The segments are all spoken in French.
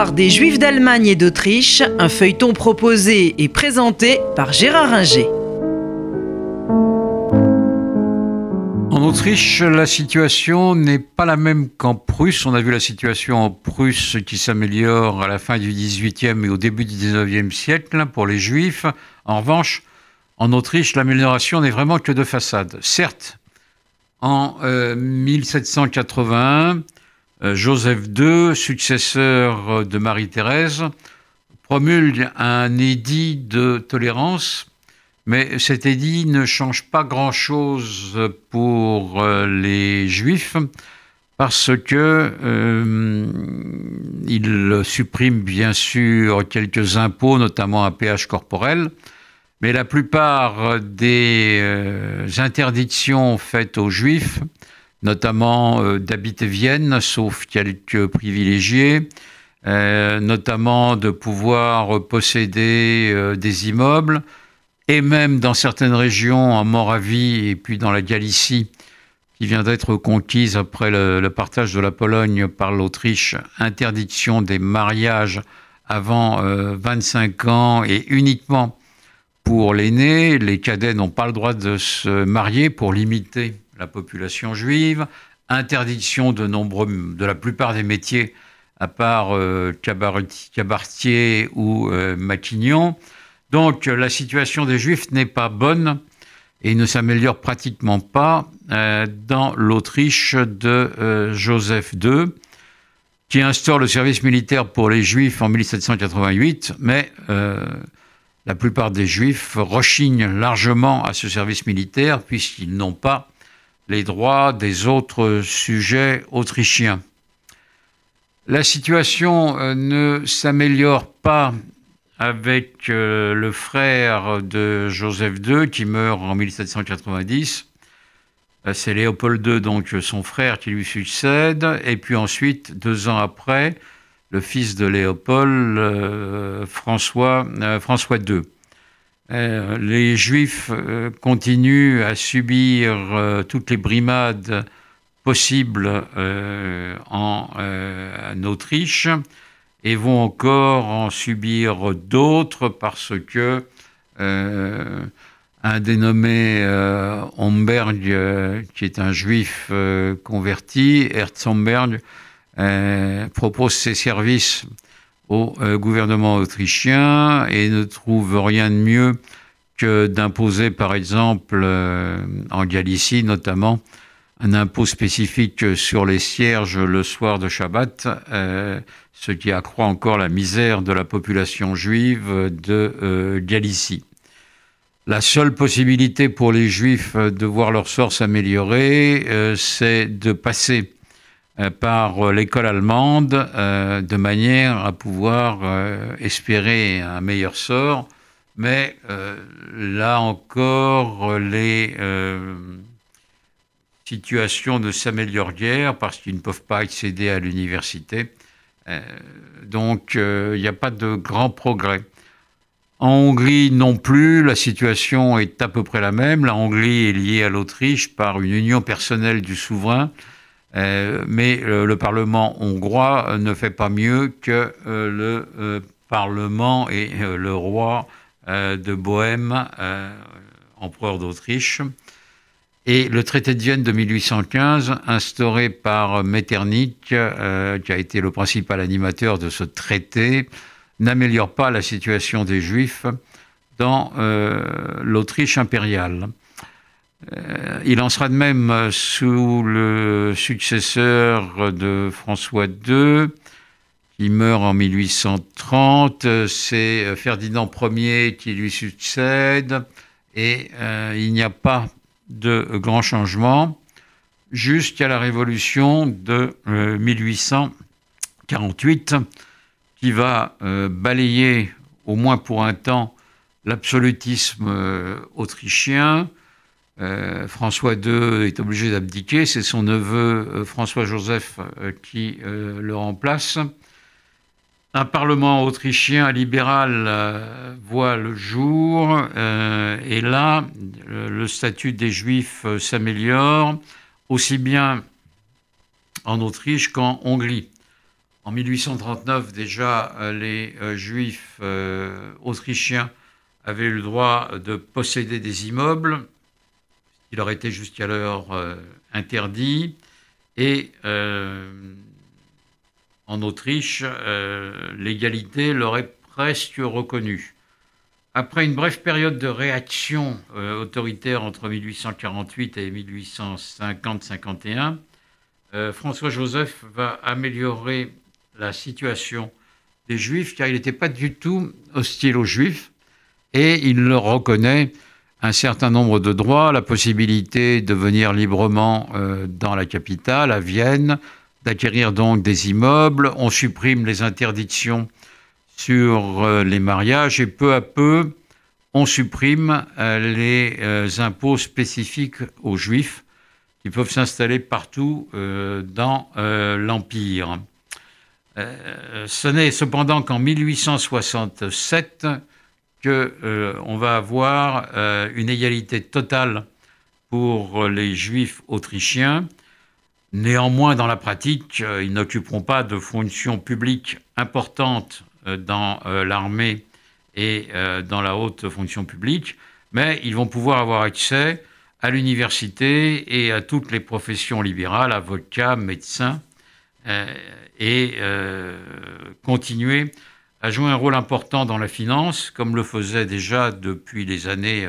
L'histoire des Juifs d'Allemagne et d'Autriche, un feuilleton proposé et présenté par Gérard Inger. En Autriche, la situation n'est pas la même qu'en Prusse. On a vu la situation en Prusse qui s'améliore à la fin du XVIIIe et au début du XIXe siècle pour les Juifs. En revanche, en Autriche, l'amélioration n'est vraiment que de façade. Certes, en 1781, euh, Joseph II, successeur de Marie-Thérèse, promulgue un édit de tolérance, mais cet édit ne change pas grand-chose pour euh, les juifs parce que euh, il supprime bien sûr quelques impôts, notamment un péage corporel, mais la plupart des interdictions faites aux juifs notamment euh, d'habiter Vienne, sauf quelques privilégiés, euh, notamment de pouvoir posséder euh, des immeubles, et même dans certaines régions, en Moravie et puis dans la Galicie, qui vient d'être conquise après le, le, partage de la Pologne par l'Autriche, interdiction des mariages avant 25 ans et uniquement pour l'aîné. Les cadets n'ont pas le droit de se marier pour limiter la population juive, interdiction de, nombreux, de la plupart des métiers, à part euh, cabaretier ou euh, maquignon. Donc la situation des juifs n'est pas bonne et ne s'améliore pratiquement pas euh, dans l'Autriche de euh, Joseph II, qui instaure le service militaire pour les juifs en 1788, mais la plupart des juifs rechignent largement à ce service militaire puisqu'ils n'ont pas les droits des autres sujets autrichiens. La situation euh, ne s'améliore pas avec euh, le frère de Joseph II qui meurt en 1790. Euh, c'est Léopold II, donc son frère, qui lui succède. Et puis ensuite, deux ans après, le fils de Léopold, François, François II. Euh, les Juifs euh, continuent à subir euh, toutes les brimades possibles en, Autriche et vont encore en subir d'autres parce que un dénommé Homberg, qui est un juif converti, Herzomberg, propose ses services au euh, gouvernement autrichien et ne trouve rien de mieux que d'imposer, par exemple, euh, en Galicie notamment, un impôt spécifique sur les cierges le soir de Shabbat, euh, ce qui accroît encore la misère de la population juive de Galicie. La seule possibilité pour les juifs de voir leur sort s'améliorer, c'est de passer par euh, l'école allemande euh, de manière à pouvoir espérer un meilleur sort. Mais là encore, les situations ne s'améliorent guère parce qu'ils ne peuvent pas accéder à l'université. donc il n'y a pas de grand progrès. En Hongrie non plus, la situation est à peu près la même. La Hongrie est liée à l'Autriche par une union personnelle du souverain euh, mais euh, le Parlement hongrois ne fait pas mieux que euh, le Parlement et le roi de Bohême, empereur d'Autriche. Et le traité de Vienne de 1815, instauré par Metternich, qui a été le principal animateur de ce traité, n'améliore pas la situation des Juifs dans l'Autriche impériale. Euh, il en sera de même sous le successeur de François II, qui meurt en 1830. C'est Ferdinand Ier qui lui succède, et euh, il n'y a pas de grands changements jusqu'à la Révolution de 1848, euh, qui va balayer, au moins pour un temps, l'absolutisme autrichien euh, François II est obligé d'abdiquer, c'est son neveu euh, François-Joseph euh, qui le remplace. Un parlement autrichien libéral voit le jour et là, le statut des juifs s'améliore aussi bien en Autriche qu'en Hongrie. En 1839, déjà, les juifs autrichiens avaient le droit de posséder des immeubles, il leur était jusqu'alors interdit. Et en Autriche, l'égalité leur est presque reconnue. Après une brève période de réaction euh, autoritaire entre 1848 et 1850-51, euh, François-Joseph va améliorer la situation des Juifs car il n'était pas du tout hostile aux Juifs et il leur reconnaît un certain nombre de droits, la possibilité de venir librement euh, dans la capitale, à Vienne, d'acquérir donc des immeubles. On supprime les interdictions sur euh, les mariages et peu à peu, on supprime euh, les impôts spécifiques aux juifs qui peuvent s'installer partout dans l'Empire. ce n'est cependant qu'en 1867 qu'on va avoir une égalité totale pour les juifs autrichiens. Néanmoins, dans la pratique, ils n'occuperont pas de fonctions publiques importantes euh, dans euh, l'armée et euh, dans la haute fonction publique, mais ils vont pouvoir avoir accès à l'université et à toutes les professions libérales, avocats, médecins, et continuer à jouer un rôle important dans la finance, comme le faisait déjà depuis les années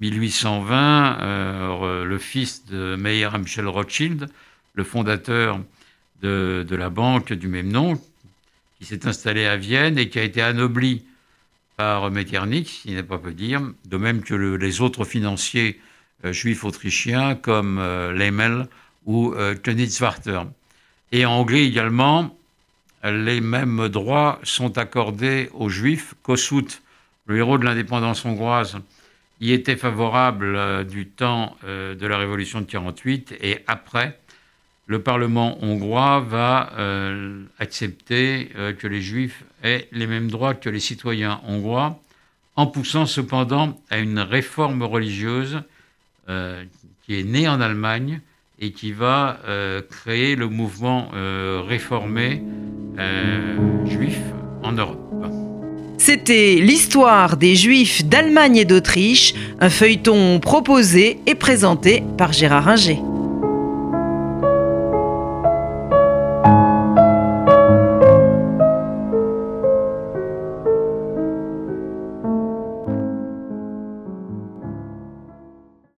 1820 le fils de Meyer Michel Rothschild, le fondateur de, la banque du même nom, qui s'est installé à Vienne et qui a été anobli par Metternich, s'il n'est pas peu dire, de même que les autres financiers euh, juifs autrichiens comme euh, Lemel ou euh, Königswarter. Et en Hongrie également, les mêmes droits sont accordés aux juifs. Kossuth, le héros de l'indépendance hongroise, y était favorable du temps de la révolution de 48 et après, le Parlement hongrois va euh, accepter euh, que les juifs aient les mêmes droits que les citoyens hongrois, en poussant cependant à une réforme religieuse euh, qui est née en Allemagne et qui va créer le mouvement réformé juif en Europe. C'était l'histoire des Juifs d'Allemagne et d'Autriche, un feuilleton proposé et présenté par Gérard Inger.